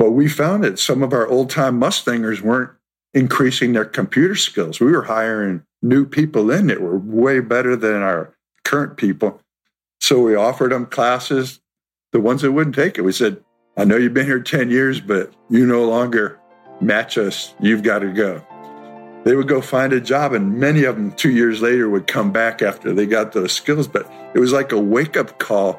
But we found that some of our old time Mustangers weren't increasing their computer skills. We were hiring new people in that were way better than our current people. So we offered them classes. The ones that wouldn't take it, we said, I know you've been here 10 years, but you no longer match us. You've got to go. They would go find a job, and many of them two years later would come back after they got those skills. But it was like a wake up call.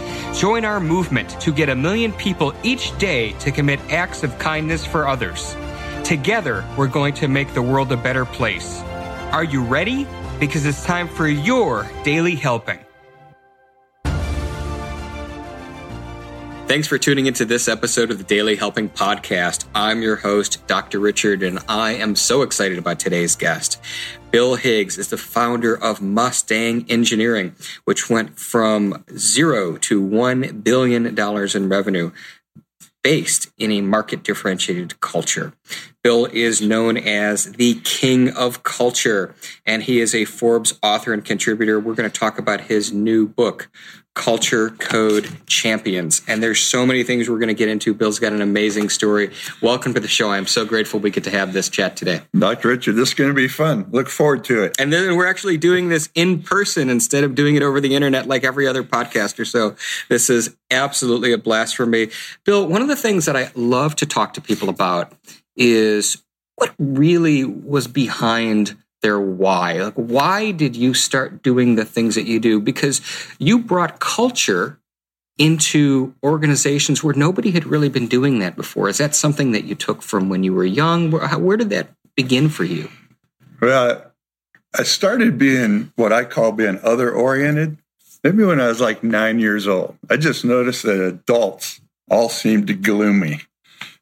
Join our movement to get a million people each day to commit acts of kindness for others. Together, we're going to make the world a better place. Are you ready? Because it's time for your daily helping. Thanks for tuning into this episode of the Daily Helping Podcast. I'm your host, Dr. Richard, and I am so excited about today's guest. Bill Higgs is the founder of Mustang Engineering, which went from zero to $1 billion in revenue based in a market differentiated culture. Bill is known as the king of culture, and he is a Forbes author and contributor. We're going to talk about his new book, Culture Code Champions. And there's so many things we're going to get into. Bill's got an amazing story. Welcome to the show. I'm so grateful we get to have this chat today. Dr. Richard, this is going to be fun. Look forward to it. And then we're actually doing this in person instead of doing it over the internet like every other podcaster. So this is absolutely a blast for me. Bill, one of the things that I love to talk to people about is what really was behind their why. Like, why did you start doing the things that you do? Because you brought culture into organizations where nobody had really been doing that before. Is that something that you took from when you were young? Where, where did that begin for you? Well, I started being what I call being other oriented maybe when I was like nine years old. I just noticed that adults all seemed to gloomy.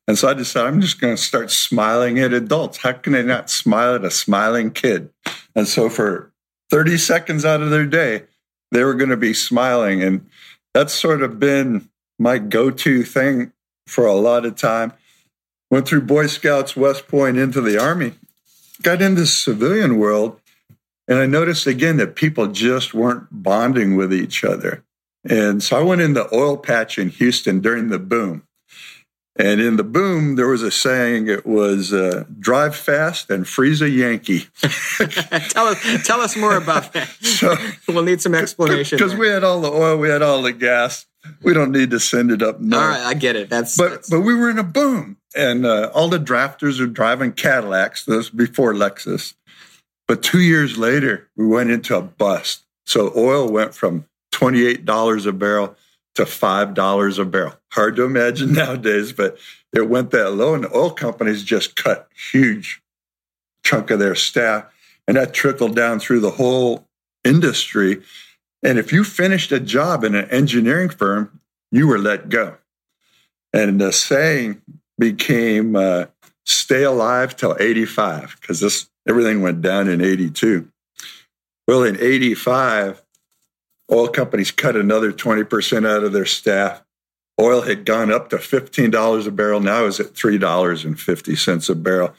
And so I decided I'm just going to start smiling at adults. How can they not smile at a smiling kid? And so for 30 seconds out of their day, they were going to be smiling. And that's sort of been my go to thing for a lot of time. Went through Boy Scouts, West Point, into the Army, got into the civilian world, and I noticed again that people just weren't bonding with each other. And so I went in the oil patch in Houston during the boom. And in the boom, there was a saying. It was uh, "Drive fast and freeze a Yankee." tell us, tell us more about that. So, we'll need some explanation because we had all the oil, we had all the gas. We don't need to send it up north. All right, I get it. That's but that's... but we were in a boom, and uh, all the drafters are driving Cadillacs. This before Lexus, but two years later, we went into a bust. So oil went from twenty eight dollars a barrel to $5 a barrel. Hard to imagine nowadays, but it went that low, and the oil companies just cut huge chunk of their staff, and that trickled down through the whole industry. And if you finished a job in an engineering firm, you were let go. And the saying became uh, stay alive till 85, because this everything went down in 82. Well, in 85, Oil companies cut another 20% out of their staff. Oil had gone up to $15 a barrel. Now is at $3.50 a barrel.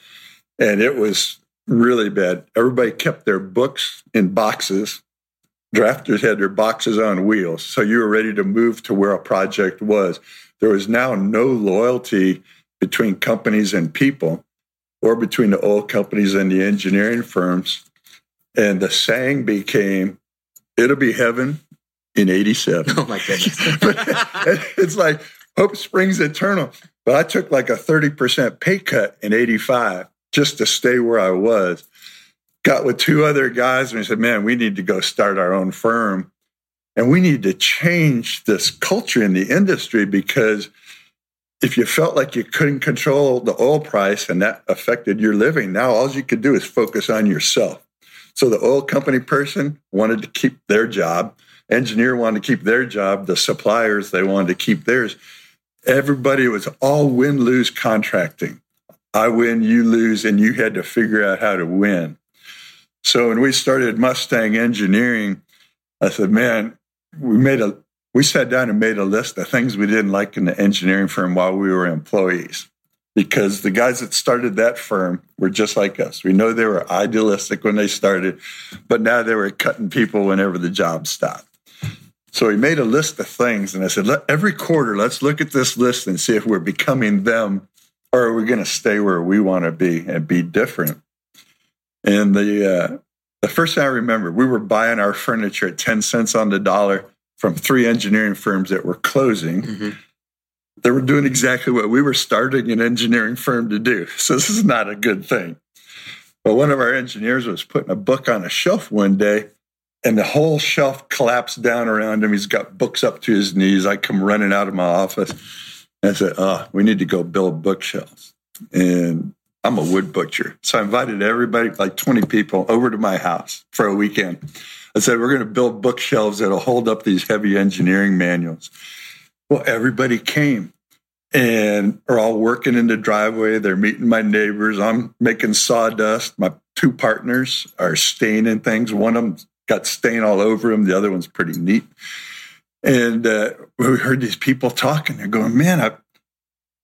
And it was really bad. Everybody kept their books in boxes. Drafters had their boxes on wheels. So you were ready to move to where a project was. There was now no loyalty between companies and people or between the oil companies and the engineering firms. And the saying became it'll be heaven in 87. Oh my goodness. it's like hope springs eternal. But I took like a 30% pay cut in 85 just to stay where I was. Got with two other guys and we said, man, we need to go start our own firm. And we need to change this culture in the industry because if you felt like you couldn't control the oil price and that affected your living, now all you could do is focus on yourself. So the oil company person wanted to keep their job engineer wanted to keep their job, the suppliers, they wanted to keep theirs. Everybody was all win lose contracting. I win, you lose, and you had to figure out how to win. So when we started Mustang Engineering, I said, man, we made a we sat down and made a list of things we didn't like in the engineering firm while we were employees. Because the guys that started that firm were just like us. We know they were idealistic when they started, but now they were cutting people whenever the job stopped. So he made a list of things, and I said, every quarter, let's look at this list and see if we're becoming them or are we going to stay where we want to be and be different? And the uh, the first thing I remember, we were buying our furniture at ten cents on the dollar from three engineering firms that were closing. Mm-hmm. They were doing exactly what we were starting an engineering firm to do. So this is not a good thing. But one of our engineers was putting a book on a shelf one day, and the whole shelf collapsed down around him. He's got books up to his knees. I come running out of my office. And I said, oh, we need to go build bookshelves. And I'm a wood butcher. So I invited everybody, like 20 people, over to my house for a weekend. I said, we're going to build bookshelves that'll hold up these heavy engineering manuals. Well, everybody came and are all working in the driveway. They're meeting my neighbors. I'm making sawdust. My two partners are staining things. One of them got stain all over him. The other one's pretty neat. And uh, we heard these people talking. They're going, man, I've,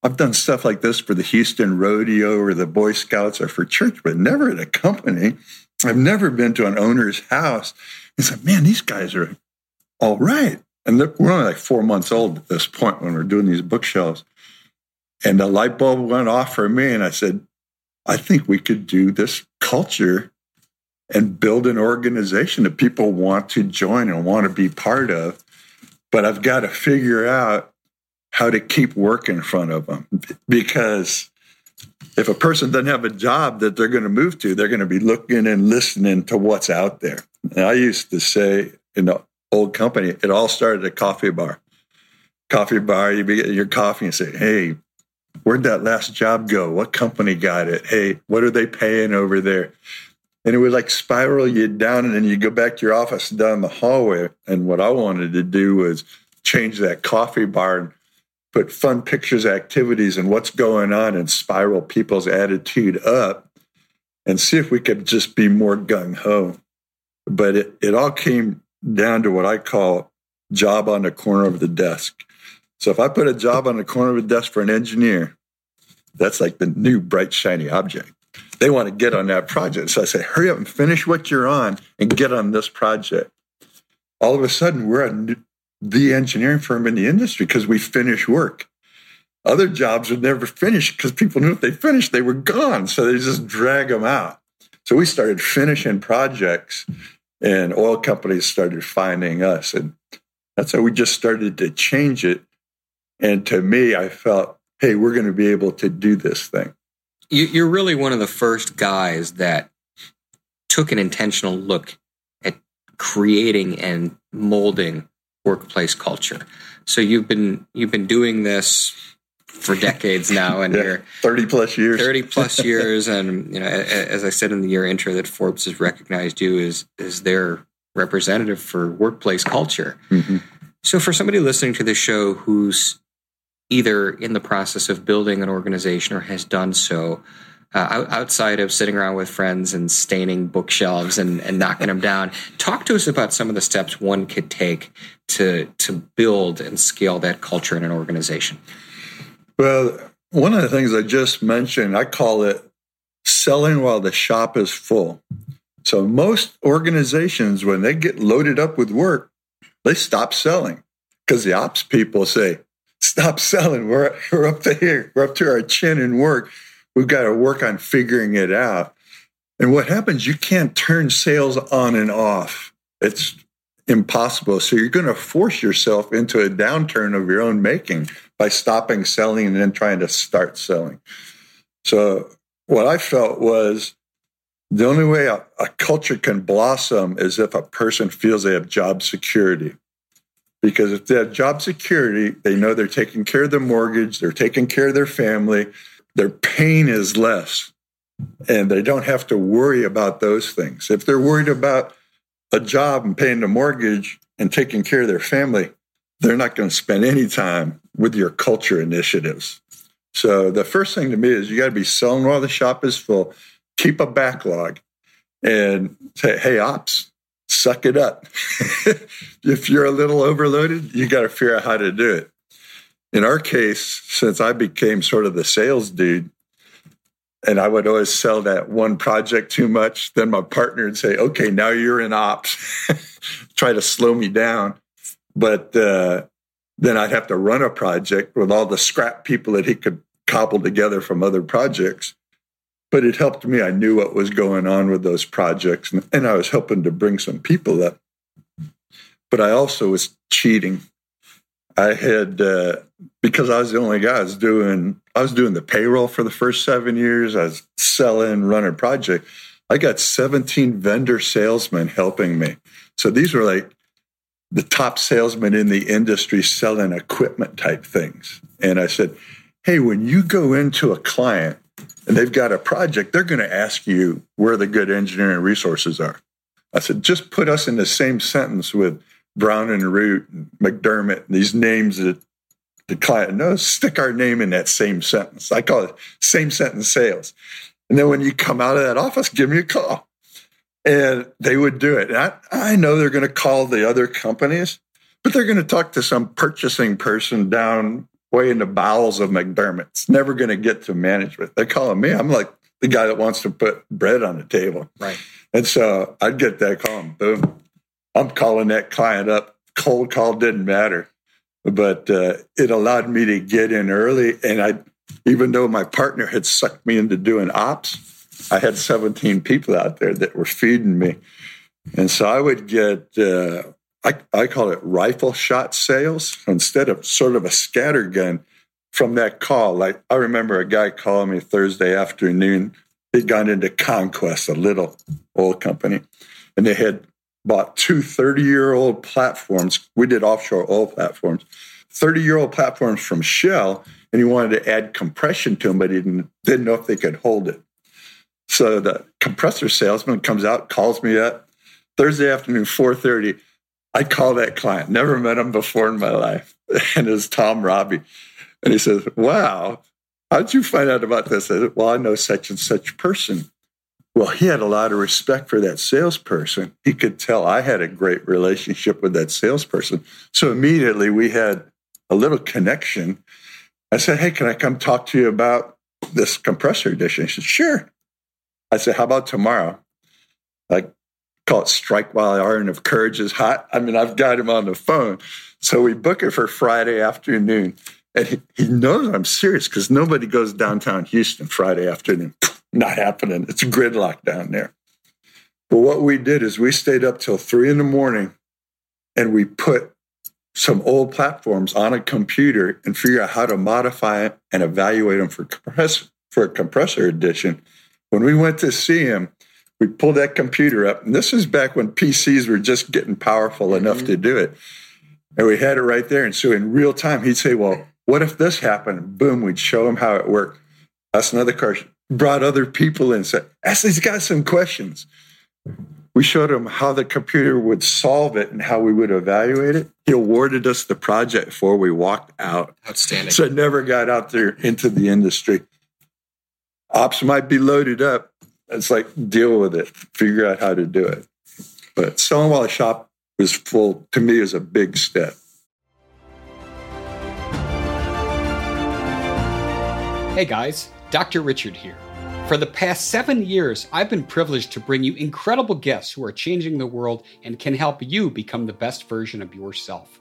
I've done stuff like this for the Houston Rodeo or the Boy Scouts or for church, but never at a company. I've never been to an owner's house. He said, man, these guys are all right. And we're only like four months old at this point when we're doing these bookshelves. And the light bulb went off for me. And I said, I think we could do this culture and build an organization that people want to join and want to be part of but I've got to figure out how to keep work in front of them because if a person doesn't have a job that they're going to move to, they're going to be looking and listening to what's out there. And I used to say you the old company, it all started at a coffee bar. Coffee bar, you get your coffee and say, hey, where'd that last job go? What company got it? Hey, what are they paying over there? and it would like spiral you down and then you go back to your office down the hallway and what i wanted to do was change that coffee bar and put fun pictures activities and what's going on and spiral people's attitude up and see if we could just be more gung-ho but it, it all came down to what i call job on the corner of the desk so if i put a job on the corner of the desk for an engineer that's like the new bright shiny object they want to get on that project. So I say, hurry up and finish what you're on and get on this project. All of a sudden, we're a, the engineering firm in the industry because we finish work. Other jobs would never finish because people knew if they finished, they were gone. So they just drag them out. So we started finishing projects and oil companies started finding us. And that's how we just started to change it. And to me, I felt, hey, we're going to be able to do this thing you're really one of the first guys that took an intentional look at creating and molding workplace culture. So you've been you've been doing this for decades now, and yeah, you're thirty plus years. Thirty plus years, and you know, as I said in the year intro, that Forbes has recognized you as as their representative for workplace culture. Mm-hmm. So, for somebody listening to this show who's either in the process of building an organization or has done so uh, outside of sitting around with friends and staining bookshelves and, and knocking them down talk to us about some of the steps one could take to to build and scale that culture in an organization well one of the things i just mentioned i call it selling while the shop is full so most organizations when they get loaded up with work they stop selling because the ops people say stop selling. We're, we're up to here. We're up to our chin in work. We've got to work on figuring it out. And what happens, you can't turn sales on and off. It's impossible. So you're going to force yourself into a downturn of your own making by stopping selling and then trying to start selling. So what I felt was the only way a, a culture can blossom is if a person feels they have job security because if they have job security, they know they're taking care of their mortgage, they're taking care of their family, their pain is less, and they don't have to worry about those things. If they're worried about a job and paying the mortgage, and taking care of their family, they're not going to spend any time with your culture initiatives. So the first thing to me is you got to be selling while the shop is full, keep a backlog, and say, hey, ops, suck it up. if you're a little overloaded, you got to figure out how to do it. In our case, since I became sort of the sales dude, and I would always sell that one project too much, then my partner would say, okay, now you're in ops, try to slow me down. But uh, then I'd have to run a project with all the scrap people that he could cobble together from other projects. But it helped me. I knew what was going on with those projects, and, and I was helping to bring some people up. But I also was cheating. I had uh, because I was the only guy I was doing. I was doing the payroll for the first seven years. I was selling, running project. I got 17 vendor salesmen helping me. So these were like the top salesmen in the industry selling equipment type things. And I said, Hey, when you go into a client and they've got a project, they're going to ask you where the good engineering resources are. I said, just put us in the same sentence with Brown and Root and McDermott, these names that the client knows, stick our name in that same sentence. I call it same sentence sales. And then when you come out of that office, give me a call and they would do it. I, I know they're going to call the other companies, but they're going to talk to some purchasing person down way in the bowels of McDermott. It's never going to get to management. They're calling me. I'm like the guy that wants to put bread on the table. Right. And so I'd get that call and boom, I'm calling that client up. Cold call didn't matter, but uh, it allowed me to get in early. And I, even though my partner had sucked me into doing ops, I had 17 people out there that were feeding me. And so I would get, uh, I, I call it rifle shot sales instead of sort of a scatter gun from that call. Like I remember a guy calling me Thursday afternoon. He'd gone into Conquest, a little oil company, and they had bought two 30 year old platforms. We did offshore oil platforms, 30 year old platforms from Shell, and he wanted to add compression to them, but he didn't, didn't know if they could hold it. So the compressor salesman comes out, calls me up Thursday afternoon, 4:30. I call that client, never met him before in my life. And it's Tom Robbie. And he says, Wow, how'd you find out about this? I said, Well, I know such and such person. Well, he had a lot of respect for that salesperson. He could tell I had a great relationship with that salesperson. So immediately we had a little connection. I said, Hey, can I come talk to you about this compressor edition? He said, Sure. I said, How about tomorrow? I call it Strike While the Iron of Courage is Hot. I mean, I've got him on the phone. So we book it for Friday afternoon. And he, he knows I'm serious because nobody goes downtown Houston Friday afternoon. Not happening. It's gridlock down there. But what we did is we stayed up till three in the morning and we put some old platforms on a computer and figure out how to modify it and evaluate them for compressor, for a compressor edition when we went to see him, we pulled that computer up, and this is back when PCs were just getting powerful mm-hmm. enough to do it. And we had it right there. And so in real time, he'd say, Well, what if this happened? Boom, we'd show him how it worked. That's another question. Brought other people in, said, Ask these guys some questions. We showed him how the computer would solve it and how we would evaluate it. He awarded us the project before we walked out. Outstanding. So it never got out there into the industry ops might be loaded up. It's like deal with it, figure out how to do it. But selling while the shop was full to me is a big step. Hey guys, Dr. Richard here. For the past seven years, I've been privileged to bring you incredible guests who are changing the world and can help you become the best version of yourself.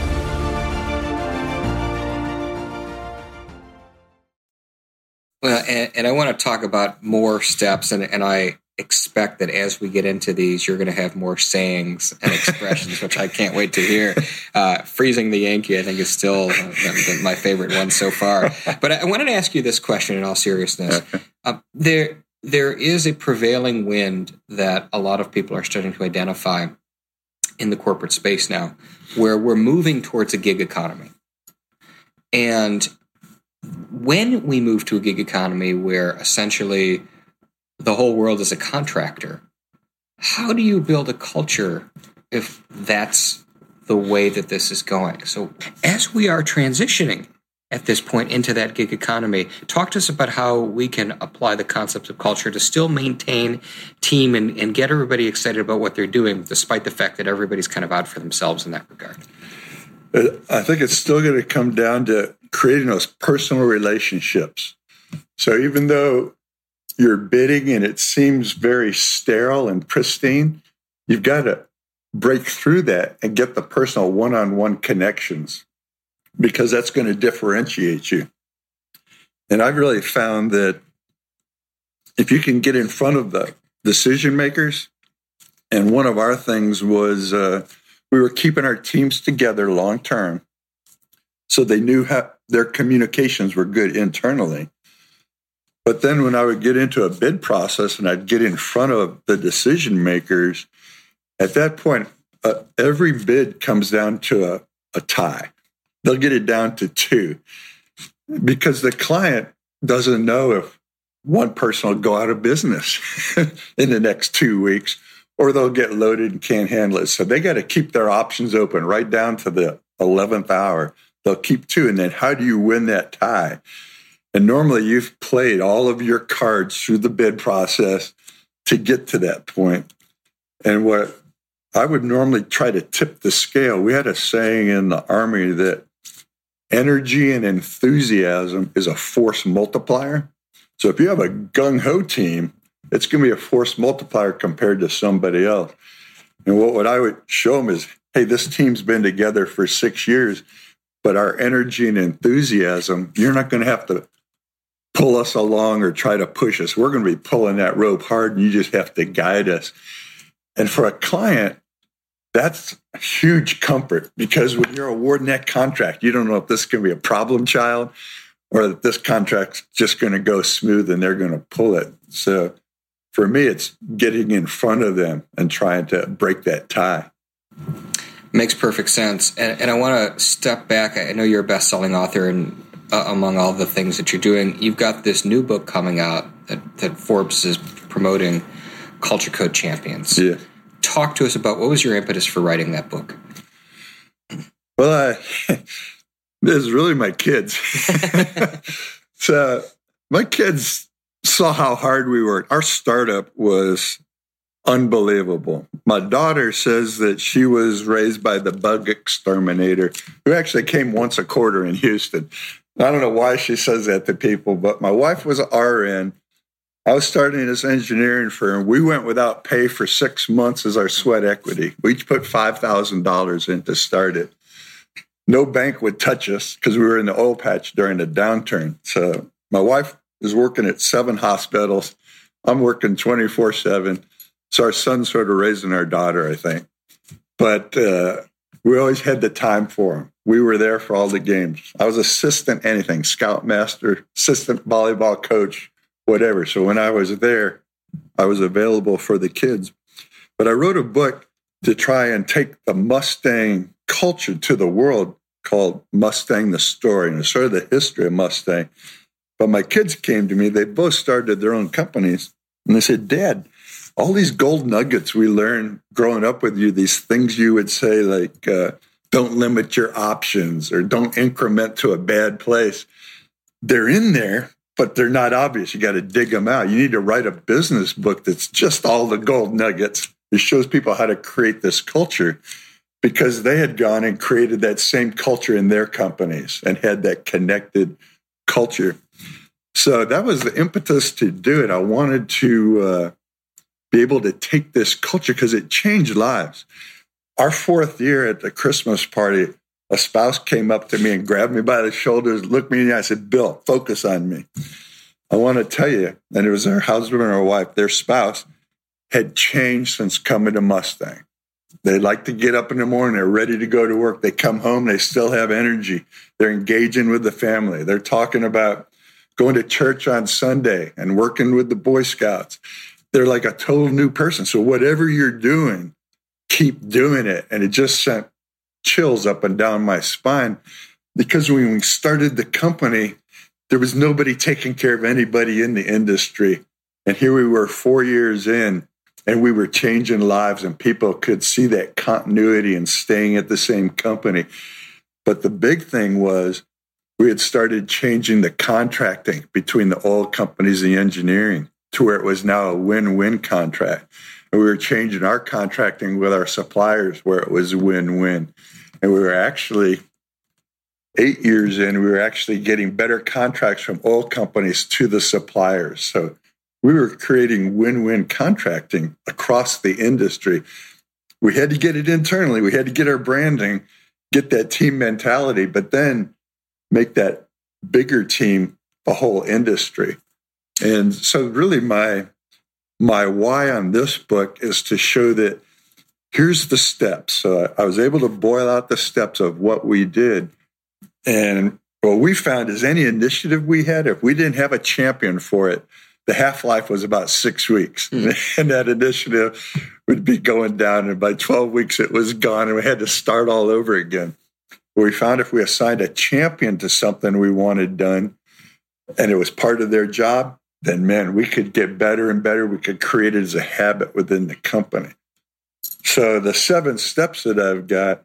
Well, and, and I want to talk about more steps, and, and I expect that as we get into these, you're going to have more sayings and expressions, which I can't wait to hear. Uh, freezing the Yankee, I think, is still uh, my favorite one so far. But I wanted to ask you this question in all seriousness. Uh, there, there is a prevailing wind that a lot of people are starting to identify in the corporate space now, where we're moving towards a gig economy. And when we move to a gig economy where essentially the whole world is a contractor, how do you build a culture if that's the way that this is going? So, as we are transitioning at this point into that gig economy, talk to us about how we can apply the concepts of culture to still maintain team and, and get everybody excited about what they're doing, despite the fact that everybody's kind of out for themselves in that regard. I think it's still going to come down to creating those personal relationships. So even though you're bidding and it seems very sterile and pristine, you've got to break through that and get the personal one on one connections because that's going to differentiate you. And I've really found that if you can get in front of the decision makers, and one of our things was uh, we were keeping our teams together long term so they knew how their communications were good internally. But then when I would get into a bid process and I'd get in front of the decision makers, at that point, uh, every bid comes down to a, a tie. They'll get it down to two because the client doesn't know if one person will go out of business in the next two weeks or they'll get loaded and can't handle it. So they got to keep their options open right down to the 11th hour. They'll keep two. And then how do you win that tie? And normally you've played all of your cards through the bid process to get to that point. And what I would normally try to tip the scale, we had a saying in the Army that energy and enthusiasm is a force multiplier. So if you have a gung ho team, it's going to be a force multiplier compared to somebody else. And what, what I would show them is hey, this team's been together for six years, but our energy and enthusiasm, you're not going to have to pull us along or try to push us. We're going to be pulling that rope hard, and you just have to guide us. And for a client, that's huge comfort because when you're awarding that contract, you don't know if this is going to be a problem child or that this contract's just going to go smooth and they're going to pull it. So for me, it's getting in front of them and trying to break that tie. Makes perfect sense. And, and I want to step back. I know you're a best selling author, and uh, among all the things that you're doing, you've got this new book coming out that, that Forbes is promoting Culture Code Champions. Yeah talk to us about what was your impetus for writing that book? Well, uh, this is really my kids. so my kids saw how hard we worked. Our startup was unbelievable. My daughter says that she was raised by the bug exterminator, who actually came once a quarter in Houston. I don't know why she says that to people, but my wife was an RN I was starting this engineering firm. We went without pay for six months as our sweat equity. We each put $5,000 in to start it. No bank would touch us because we were in the oil patch during the downturn. So my wife is working at seven hospitals. I'm working 24 7. So our son's sort of raising our daughter, I think. But uh, we always had the time for him. We were there for all the games. I was assistant anything, scoutmaster, assistant volleyball coach, whatever. So when I was there, I was available for the kids. But I wrote a book to try and take the Mustang culture to the world called Mustang the Story, and it's sort of the history of Mustang. But my kids came to me, they both started their own companies, and they said, Dad, all these gold nuggets we learned growing up with you, these things you would say, like, uh, don't limit your options or don't increment to a bad place, they're in there, but they're not obvious. You got to dig them out. You need to write a business book that's just all the gold nuggets. It shows people how to create this culture because they had gone and created that same culture in their companies and had that connected culture. So that was the impetus to do it. I wanted to uh, be able to take this culture because it changed lives. Our fourth year at the Christmas party, a spouse came up to me and grabbed me by the shoulders, looked me in the eye, and said, Bill, focus on me. I want to tell you, and it was her husband or wife, their spouse, had changed since coming to Mustang. They like to get up in the morning, they're ready to go to work. They come home, they still have energy. They're engaging with the family. They're talking about going to church on Sunday and working with the Boy Scouts. They're like a total new person. So, whatever you're doing, keep doing it. And it just sent chills up and down my spine because when we started the company, there was nobody taking care of anybody in the industry. And here we were four years in, and we were changing lives, and people could see that continuity and staying at the same company. But the big thing was we had started changing the contracting between the oil companies and the engineering to where it was now a win win contract. And we were changing our contracting with our suppliers where it was win win. And we were actually, eight years in, we were actually getting better contracts from oil companies to the suppliers. So we were creating win win contracting across the industry. We had to get it internally, we had to get our branding, get that team mentality, but then make that bigger team the whole industry. And so really my my why on this book is to show that here's the steps. So I was able to boil out the steps of what we did. And what we found is any initiative we had, if we didn't have a champion for it, the half life was about six weeks. Mm. And that initiative would be going down. And by 12 weeks, it was gone. And we had to start all over again. We found if we assigned a champion to something we wanted done and it was part of their job, then man, we could get better and better. We could create it as a habit within the company. So the seven steps that I've got,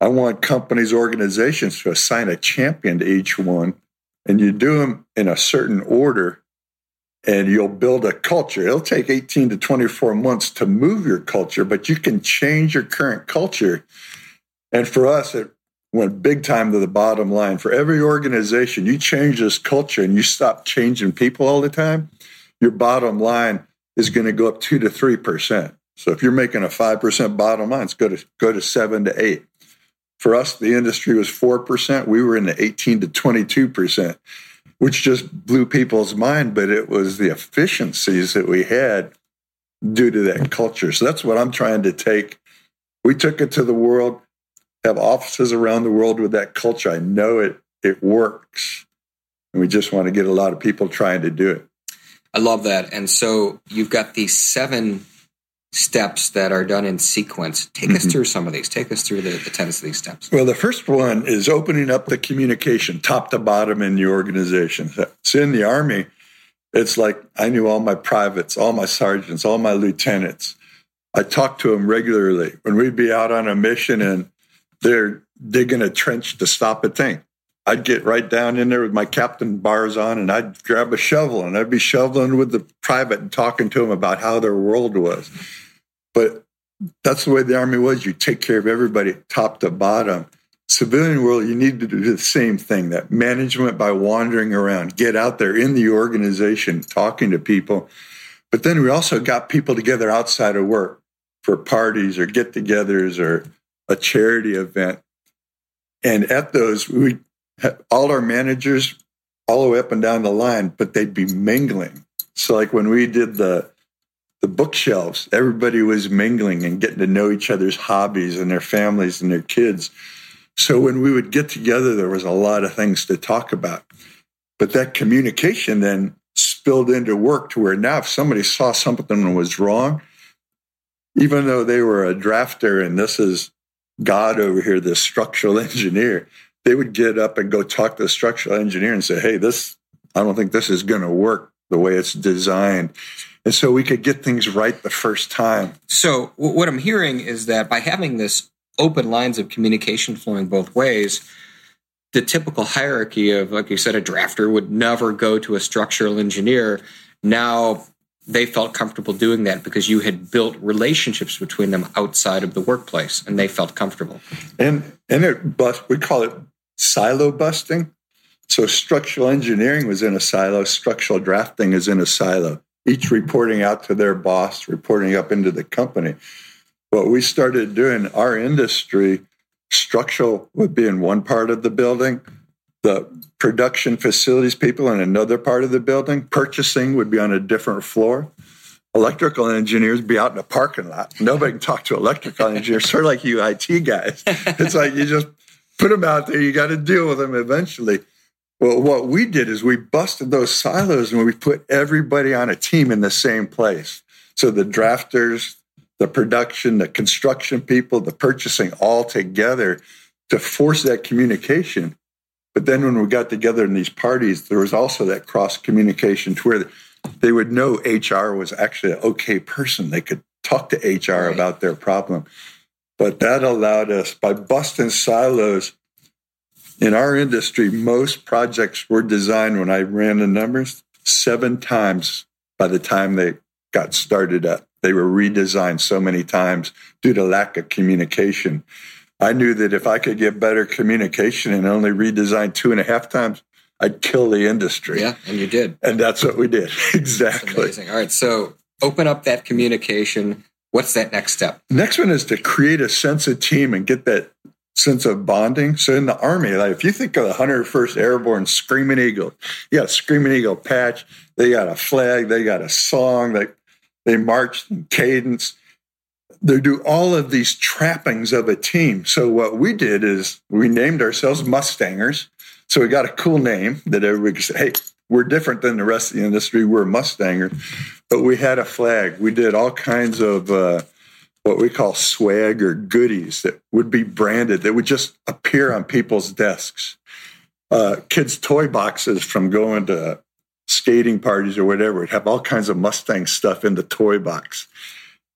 I want companies, organizations to assign a champion to each one, and you do them in a certain order, and you'll build a culture. It'll take 18 to 24 months to move your culture, but you can change your current culture. And for us, it went big time to the bottom line. For every organization, you change this culture and you stop changing people all the time, your bottom line is going to go up two to three percent. So if you're making a 5% bottom line, it's go to go to seven to eight. For us, the industry was 4%. We were in the 18 to 22%, which just blew people's mind, but it was the efficiencies that we had due to that culture. So that's what I'm trying to take. We took it to the world, have offices around the world with that culture. I know it it works. And we just want to get a lot of people trying to do it. I love that. And so you've got these seven steps that are done in sequence. Take mm-hmm. us through some of these. Take us through the, the tenets of these steps. Well, the first one is opening up the communication top to bottom in the organization. So in the Army, it's like I knew all my privates, all my sergeants, all my lieutenants. I talked to them regularly when we'd be out on a mission and they're digging a trench to stop a tank. I'd get right down in there with my captain bars on and I'd grab a shovel and I'd be shoveling with the private and talking to them about how their world was. But that's the way the Army was. You take care of everybody top to bottom. Civilian world, you need to do the same thing that management by wandering around, get out there in the organization, talking to people. But then we also got people together outside of work for parties or get togethers or a charity event. And at those, we all our managers all the way up and down the line, but they'd be mingling. So like when we did the the bookshelves, everybody was mingling and getting to know each other's hobbies and their families and their kids. So when we would get together, there was a lot of things to talk about. But that communication then spilled into work to where now if somebody saw something was wrong, even though they were a drafter and this is God over here, this structural engineer, they would get up and go talk to the structural engineer and say, Hey, this, I don't think this is going to work the way it's designed. And so we could get things right the first time. So, what I'm hearing is that by having this open lines of communication flowing both ways, the typical hierarchy of, like you said, a drafter would never go to a structural engineer. Now they felt comfortable doing that because you had built relationships between them outside of the workplace and they felt comfortable. And and it but we call it silo busting. So structural engineering was in a silo, structural drafting is in a silo, each reporting out to their boss, reporting up into the company. What we started doing, our industry, structural would be in one part of the building, the production facilities people in another part of the building, purchasing would be on a different floor. electrical engineers be out in a parking lot. Nobody can talk to electrical engineers, sort of like you IT guys. It's like you just put them out there, you got to deal with them eventually. Well, what we did is we busted those silos and we put everybody on a team in the same place. So the drafters, the production, the construction people, the purchasing all together to force that communication. But then when we got together in these parties, there was also that cross communication to where they would know HR was actually an okay person. They could talk to HR right. about their problem. But that allowed us, by busting silos, in our industry, most projects were designed when I ran the numbers seven times by the time they got started up. They were redesigned so many times due to lack of communication. I knew that if I could get better communication and only redesign two and a half times, I'd kill the industry. Yeah, and you did. And that's what we did. exactly. All right. So open up that communication. What's that next step? Next one is to create a sense of team and get that sense of bonding. So in the Army, like if you think of the 101st Airborne Screaming Eagle, you got a Screaming Eagle patch, they got a flag, they got a song, they, they march in cadence. They do all of these trappings of a team. So what we did is we named ourselves Mustangers. So we got a cool name that everybody could say, hey, we're different than the rest of the industry. We're Mustangers. But we had a flag. We did all kinds of uh, what we call swag or goodies that would be branded that would just appear on people's desks. Uh, kids' toy boxes from going to skating parties or whatever would have all kinds of Mustang stuff in the toy box.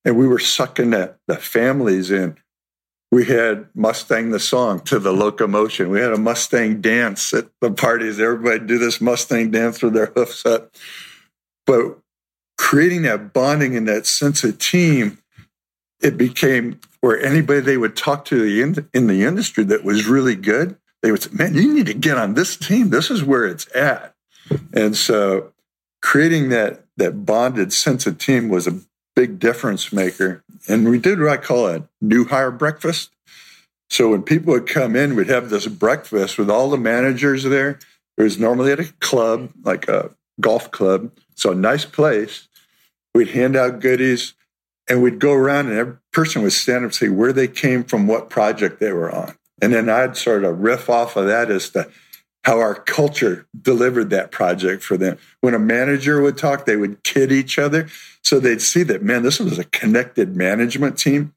And we were sucking the, the families in. We had Mustang the song to the locomotion. We had a Mustang dance at the parties. Everybody do this Mustang dance with their hoofs up. But creating that bonding and that sense of team it became where anybody they would talk to in, in the industry that was really good, they would say, man, you need to get on this team. This is where it's at. And so creating that, that bonded sense of team was a big difference maker. And we did what I call a new hire breakfast. So when people would come in, we'd have this breakfast with all the managers there. It was normally at a club, like a golf club. So a nice place. We'd hand out goodies and we'd go around and every person would stand up and say where they came from, what project they were on. And then I'd sort of riff off of that as to how our culture delivered that project for them. When a manager would talk, they would kid each other. So they'd see that, man, this was a connected management team.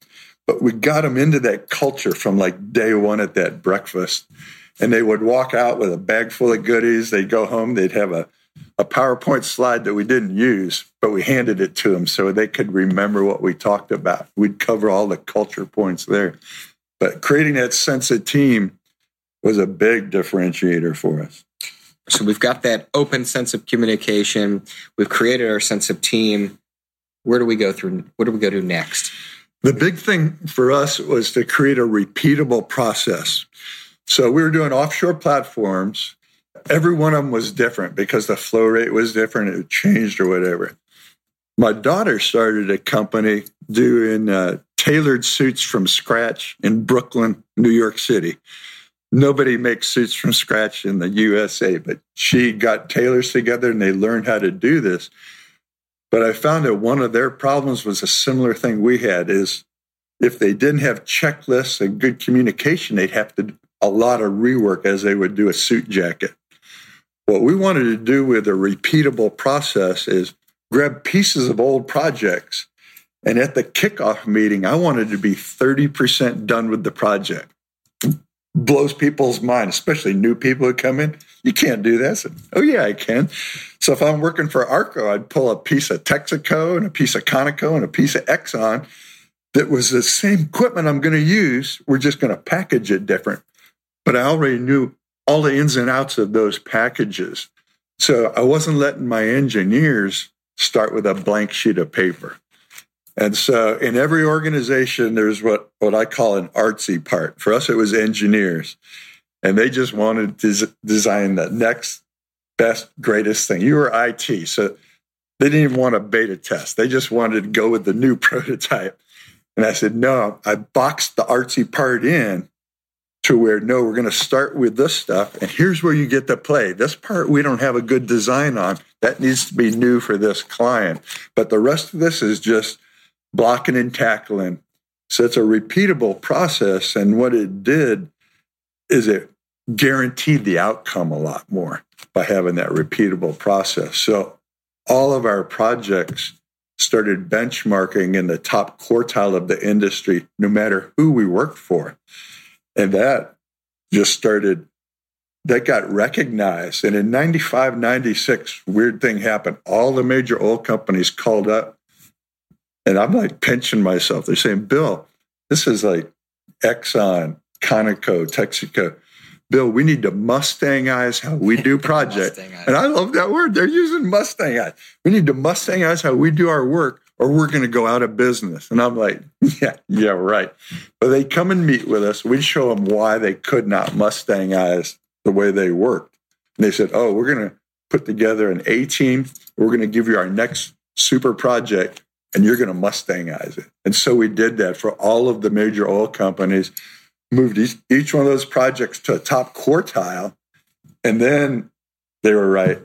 But we got them into that culture from like day one at that breakfast. And they would walk out with a bag full of goodies. They'd go home, they'd have a a PowerPoint slide that we didn't use, but we handed it to them so they could remember what we talked about. We'd cover all the culture points there. But creating that sense of team was a big differentiator for us. So we've got that open sense of communication. We've created our sense of team. Where do we go through? What do we go to next? The big thing for us was to create a repeatable process. So we were doing offshore platforms every one of them was different because the flow rate was different. It changed or whatever. My daughter started a company doing uh, tailored suits from scratch in Brooklyn, New York City. Nobody makes suits from scratch in the USA, but she got tailors together and they learned how to do this. But I found that one of their problems was a similar thing we had is if they didn't have checklists and good communication, they'd have to a lot of rework as they would do a suit jacket. What we wanted to do with a repeatable process is grab pieces of old projects. And at the kickoff meeting, I wanted to be 30% done with the project. Blows people's mind, especially new people who come in. You can't do this. oh, yeah, I can. So if I'm working for ARCO, I'd pull a piece of Texaco and a piece of Conoco and a piece of Exxon that was the same equipment I'm going to use. We're just going to package it different. But I already knew all the ins and outs of those packages. So I wasn't letting my engineers start with a blank sheet of paper. And so in every organization, there's what, what I call an artsy part. For us, it was engineers. And they just wanted to design the next best, greatest thing. You were IT. So they didn't even want a beta test. They just wanted to go with the new prototype. And I said, no, I boxed the artsy part in to where no, we're going to start with this stuff, and here's where you get to play. This part we don't have a good design on. That needs to be new for this client. But the rest of this is just blocking and tackling. So it's a repeatable process. And what it did is it guaranteed the outcome a lot more by having that repeatable process. So all of our projects started benchmarking in the top quartile of the industry, no matter who we worked for. And that just started, that got recognized. And in 95, 96, weird thing happened. All the major oil companies called up. And I'm like pinching myself. They're saying, Bill, this is like Exxon, Conoco, Texaco. Bill, we need to Mustangize how we do projects. and I love that word. They're using Mustangize. We need to Mustangize how we do our work or we're going to go out of business. And I'm like, yeah, yeah, right. But they come and meet with us. We show them why they could not Mustangize the way they worked. And they said, oh, we're going to put together an A team. We're going to give you our next super project and you're going to Mustangize it. And so we did that for all of the major oil companies moved each, each one of those projects to a top quartile. And then they were right.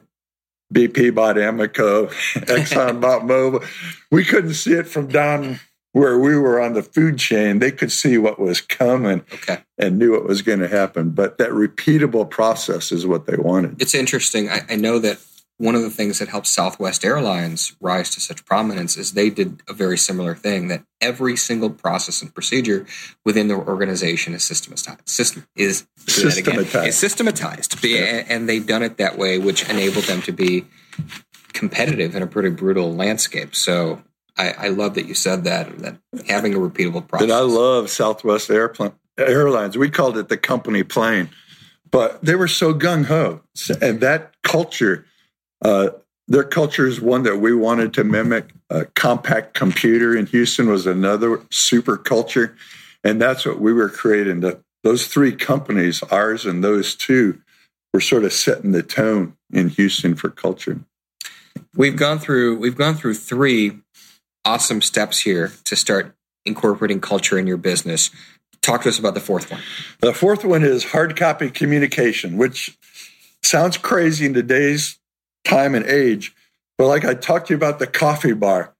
BP bought Amoco, Exxon bought Mobil. We couldn't see it from down where we were on the food chain. They could see what was coming okay. and knew what was going to happen. But that repeatable process is what they wanted. It's interesting. I, I know that one of the things that helped Southwest Airlines rise to such prominence is they did a very similar thing that every single process and procedure within their organization is systematized. System is systematized. Again, is systematized, yeah. and they've done it that way, which enabled them to be competitive in a pretty brutal landscape. So I, I love that you said that that having a repeatable process. And I love Southwest Airplane, Airlines. We called it the company plane, but they were so gung ho, and that culture uh, their culture is one that we wanted to mimic. A Compaq Computer in Houston was another super culture. And that's what we were creating. The, those three companies, ours and those two, were sort of setting the tone in Houston for culture. We've gone through we've gone through three awesome steps here to start incorporating culture in your business. Talk to us about the fourth one. The fourth one is hard copy communication, which sounds crazy in today's time and age. But like I talked to you about the coffee bar,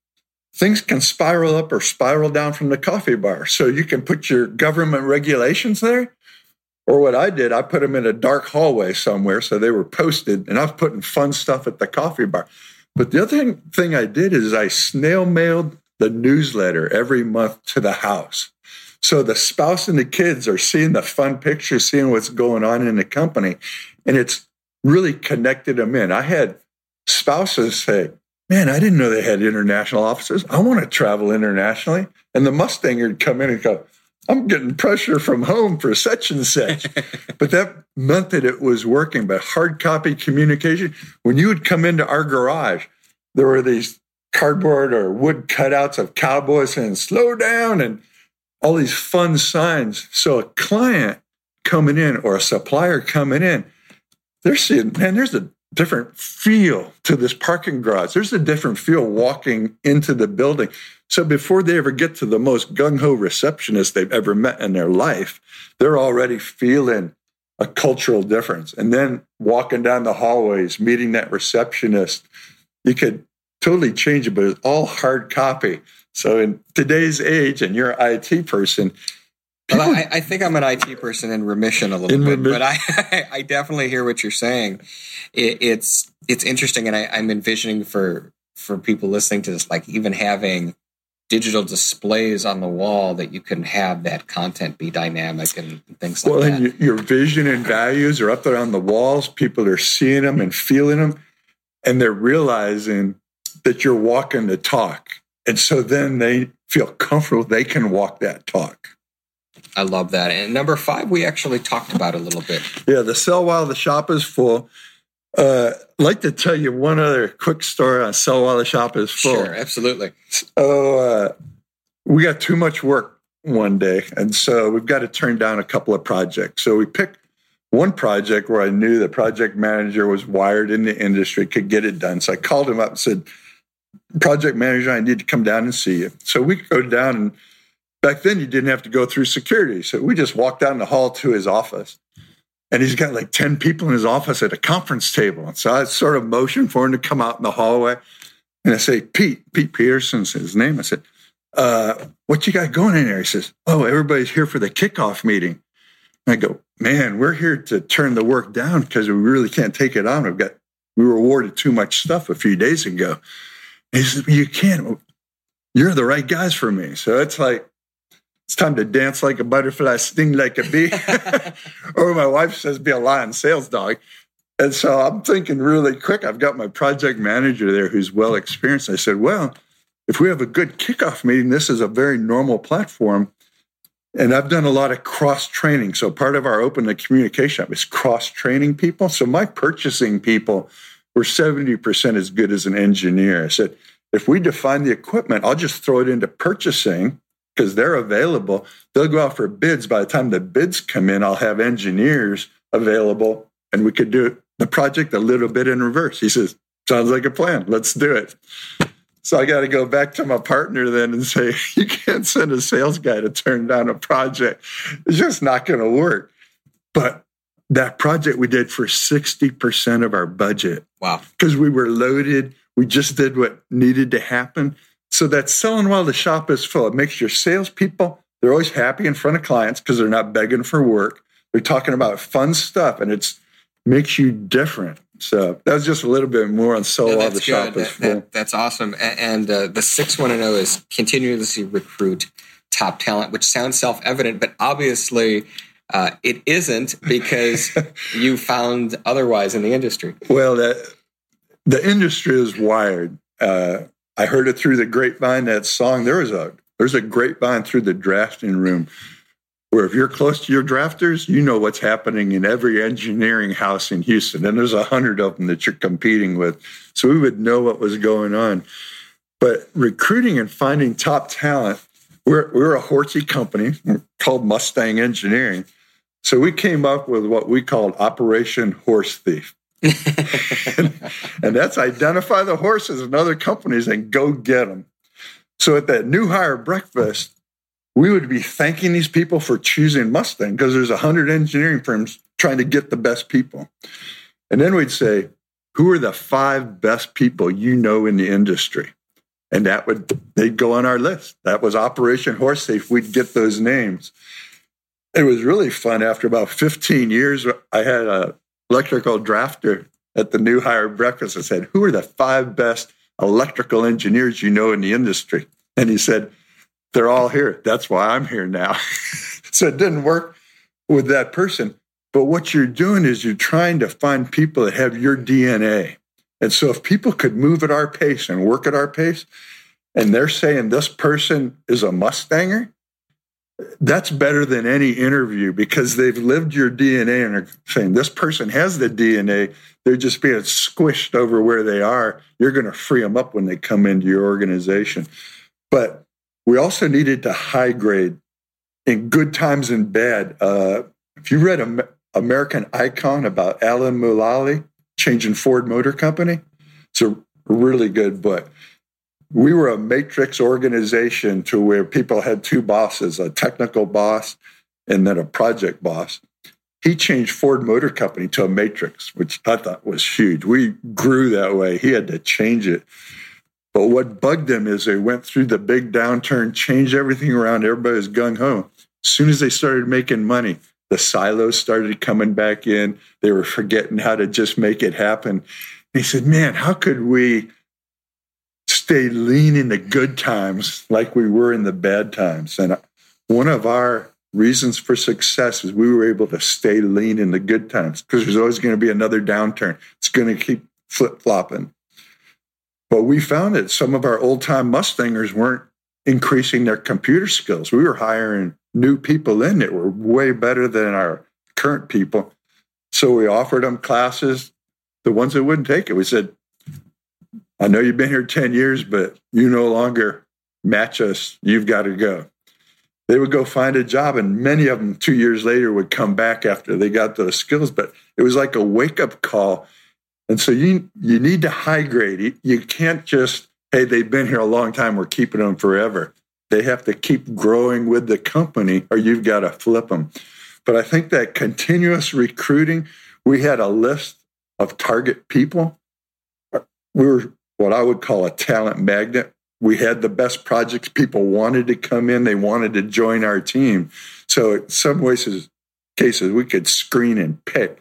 things can spiral up or spiral down from the coffee bar. So you can put your government regulations there. Or what I did, I put them in a dark hallway somewhere so they were posted, and I was putting fun stuff at the coffee bar. But the other thing, thing I did is I snail mailed the newsletter every month to the house. So the spouse and the kids are seeing the fun pictures, seeing what's going on in the company. And it's really connected them in. I had spouses say, Man, I didn't know they had international offices. I want to travel internationally. And the Mustanger would come in and go, I'm getting pressure from home for such and such. but that meant that it was working. But hard copy communication, when you would come into our garage, there were these cardboard or wood cutouts of cowboys saying, slow down, and all these fun signs. So a client coming in or a supplier coming in, they're seeing, man, there's a different feel to this parking garage. There's a different feel walking into the building. So before they ever get to the most gung ho receptionist they've ever met in their life, they're already feeling a cultural difference. And then walking down the hallways, meeting that receptionist, you could totally change it, but it's all hard copy. So in today's age, and you're an IT person, well, I, I, think I'm an IT person in remission a little in bit, remission. but I, I definitely hear what you're saying. It, it's it's interesting, and I, I'm envisioning for for people listening to this, like even having digital displays on the wall that you can have that content be dynamic and things like well, that. Well, and your vision and values are up there on the walls. People are seeing them and feeling them, and they're realizing that you're walking the talk. And so then they feel comfortable they can walk that talk. I love that. And number five, we actually talked about a little bit. Yeah, the sell while the shop is full. Uh, I'd like to tell you one other quick story on sell while the shop is full. Sure, absolutely. So uh, we got too much work one day, and so we've got to turn down a couple of projects. So we picked one project where I knew the project manager was wired in the industry, could get it done. So I called him up and said, "Project manager, I need to come down and see you." So we go down and back then you didn't have to go through security. So we just walked down the hall to his office. And he's got like 10 people in his office at a conference table. And so I sort of motioned for him to come out in the hallway. And I say, Pete, Pete Peterson's his name. I said, uh, what you got going in there? He says, Oh, everybody's here for the kickoff meeting. And I go, Man, we're here to turn the work down because we really can't take it on. We've got, we were awarded too much stuff a few days ago. And he says, You can't, you're the right guys for me. So it's like, it's time to dance like a butterfly, sting like a bee. or my wife says, be a lion sales dog. And so I'm thinking really quick. I've got my project manager there who's well experienced. I said, well, if we have a good kickoff meeting, this is a very normal platform. And I've done a lot of cross training. So part of our open communication is cross training people. So my purchasing people were 70% as good as an engineer. I said, if we define the equipment, I'll just throw it into purchasing because they're available. They'll go out for bids. By the time the bids come in, I'll have engineers available and we could do the project a little bit in reverse. He says, Sounds like a plan. Let's do it. So I got to go back to my partner then and say, You can't send a sales guy to turn down a project. It's just not going to work. But that project we did for 60% of our budget. Wow. Because we were loaded. We just did what needed to happen. So that's selling while the shop is full. It makes your salespeople, they're always happy in front of clients because they're not begging for work. They're talking about fun stuff and it makes you different. So that was just a little bit more on sell while the shop is full. That, that's awesome. And uh, the sixth one to know is continuously recruit top talent, which sounds self evident, but obviously uh, it isn't because you found otherwise in the industry. Well, the, the industry is wired. Uh, I heard it through the grapevine. That song there was a there's a grapevine through the drafting room where if you're close to your drafters, you know what's happening in every engineering house in Houston, and there's a hundred of them that you're competing with. So we would know what was going on. But recruiting and finding top talent, we're we're a horsey company called Mustang Engineering. So we came up with what we called Operation Horse Thief. and, that's identify the horses in other companies and go get them. So at that new hire breakfast, we would be thanking these people for choosing Mustang because there's a hundred engineering firms trying to get the best people. And then we'd say, who are the five best people you know in the industry? And that would they'd go on our list. That was Operation Horse Thief. We'd get those names. It was really fun. After about 15 years, I had a electrical drafter at the new hire breakfast and said, Who are the five best electrical engineers you know in the industry? And he said, They're all here. That's why I'm here now. so it didn't work with that person. But what you're doing is you're trying to find people that have your DNA. And so if people could move at our pace and work at our pace, and they're saying this person is a Mustanger, that's better than any interview because they've lived your DNA and are saying this person has the DNA. They're just being squished over where they are. You're going to free them up when they come into your organization. But we also needed to high grade in good times and bad. Uh, if you read American Icon about Alan Mulally changing Ford Motor Company, it's a really good book we were a matrix organization to where people had two bosses a technical boss and then a project boss. He changed ford motor company to a matrix which i thought was huge. We grew that way. He had to change it. But what bugged them is they went through the big downturn changed everything around. Everybody was gung-ho as soon as they started making money the silos started coming back in. They were forgetting how to just make it happen. He said man how could we stay lean in the good times like we were in the bad times. And one of our reasons for success is we were able to stay lean in the good times because there's always going to be another downturn. It's going to keep flip flopping. But we found that some of our old time Mustangers weren't increasing their computer skills. We were hiring new people in that were way better than our current people. So we offered them classes. The ones that wouldn't take it, we said, I know you've been here 10 years, but you no longer match us. You've got to go. They would go find a job, and many of them two years later would come back after they got those skills. But it was like a wake up call. And so you you need to high grade. You can't just, hey, they've been here a long time, we're keeping them forever. They have to keep growing with the company or you've got to flip them. But I think that continuous recruiting, we had a list of target people. We were what I would call a talent magnet. We had the best projects. People wanted to come in. They wanted to join our team. So in some ways, cases, we could screen and pick.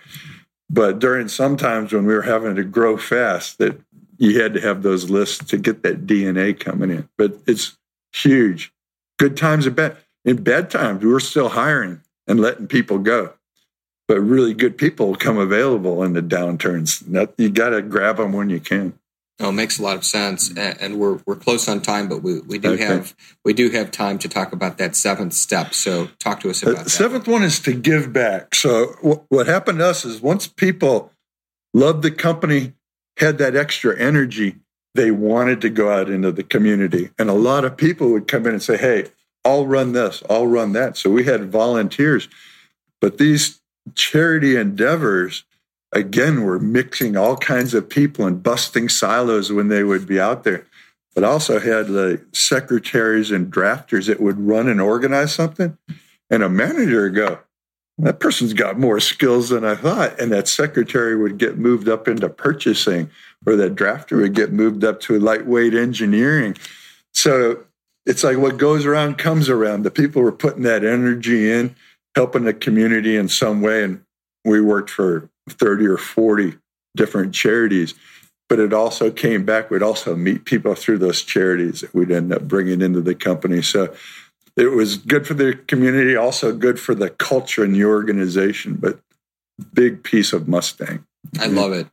But during some times when we were having to grow fast, that you had to have those lists to get that DNA coming in. But it's huge. Good times and bad. In bad times, we were still hiring and letting people go. But really good people come available in the downturns. You got to grab them when you can. Oh, it makes a lot of sense, mm-hmm. and we're we're close on time, but we, we do okay. have we do have time to talk about that seventh step. So, talk to us about the that. seventh one is to give back. So, w- what happened to us is once people loved the company, had that extra energy, they wanted to go out into the community, and a lot of people would come in and say, "Hey, I'll run this, I'll run that." So we had volunteers, but these charity endeavors again, we're mixing all kinds of people and busting silos when they would be out there. But also had the secretaries and drafters that would run and organize something, and a manager go, that person's got more skills than I thought. And that secretary would get moved up into purchasing, or that drafter would get moved up to lightweight engineering. So it's like what goes around comes around. The people were putting that energy in, helping the community in some way. And we worked for 30 or 40 different charities. But it also came back, we'd also meet people through those charities that we'd end up bringing into the company. So it was good for the community, also good for the culture and the organization, but big piece of Mustang. I love it.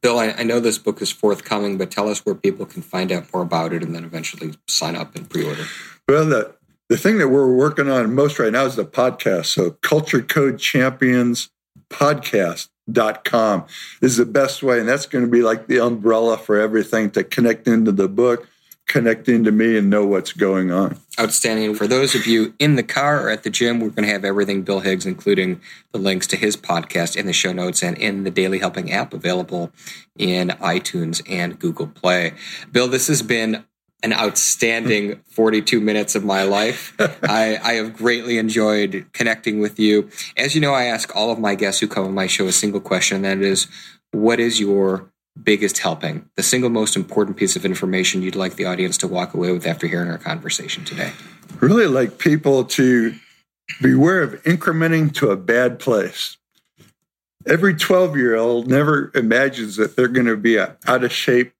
Bill, I, I, know this book is forthcoming, but tell us where people can find out more about it and then eventually sign up and pre order. Well, the, the thing that we're working on most right now is the podcast. So, Culture Code Champions podcast dot com is the best way and that's going to be like the umbrella for everything to connect into the book connect into me and know what's going on. Outstanding. For those of you in the car or at the gym we're going to have everything bill higgs including the links to his podcast in the show notes and in the daily helping app available in itunes and google play. Bill this has been an outstanding 42 minutes of my life. I, I, have greatly enjoyed connecting with you. As you know, I ask all of my guests who come on my show a single question, and that is, what is your biggest helping, the single most important piece of information you'd like the audience to walk away with after hearing our conversation today? Really like people to beware of incrementing to a bad place. Every 12 year old never imagines that they're going to be out of shape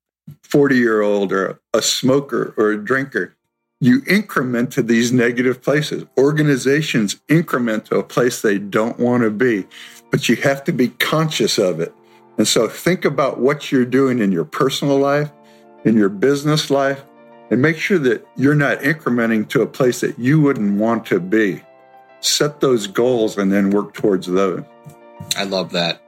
40 year old or a smoker or a drinker. You increment to these negative places. Organizations increment to a place they don't want to be, but you have to be conscious of it. And so think about what you're doing in your personal life, in your business life, and make sure that you're not incrementing to a place that you wouldn't want to be. Set those goals and then work towards those. I love that.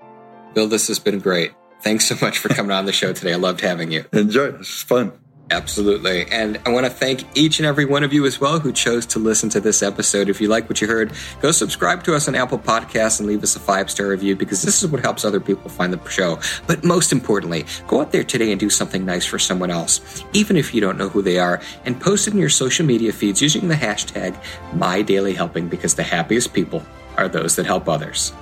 Bill, this has been great. Thanks so much for coming on the show today. I loved having you. Enjoy. This is fun. Absolutely. And I want to thank each and every one of you as well who chose to listen to this episode. If you like what you heard, go subscribe to us on Apple Podcasts and leave us a five star review because this is what helps other people find the show. But most importantly, go out there today and do something nice for someone else, even if you don't know who they are, and post it in your social media feeds using the hashtag MyDailyHelping because the happiest people are those that help others.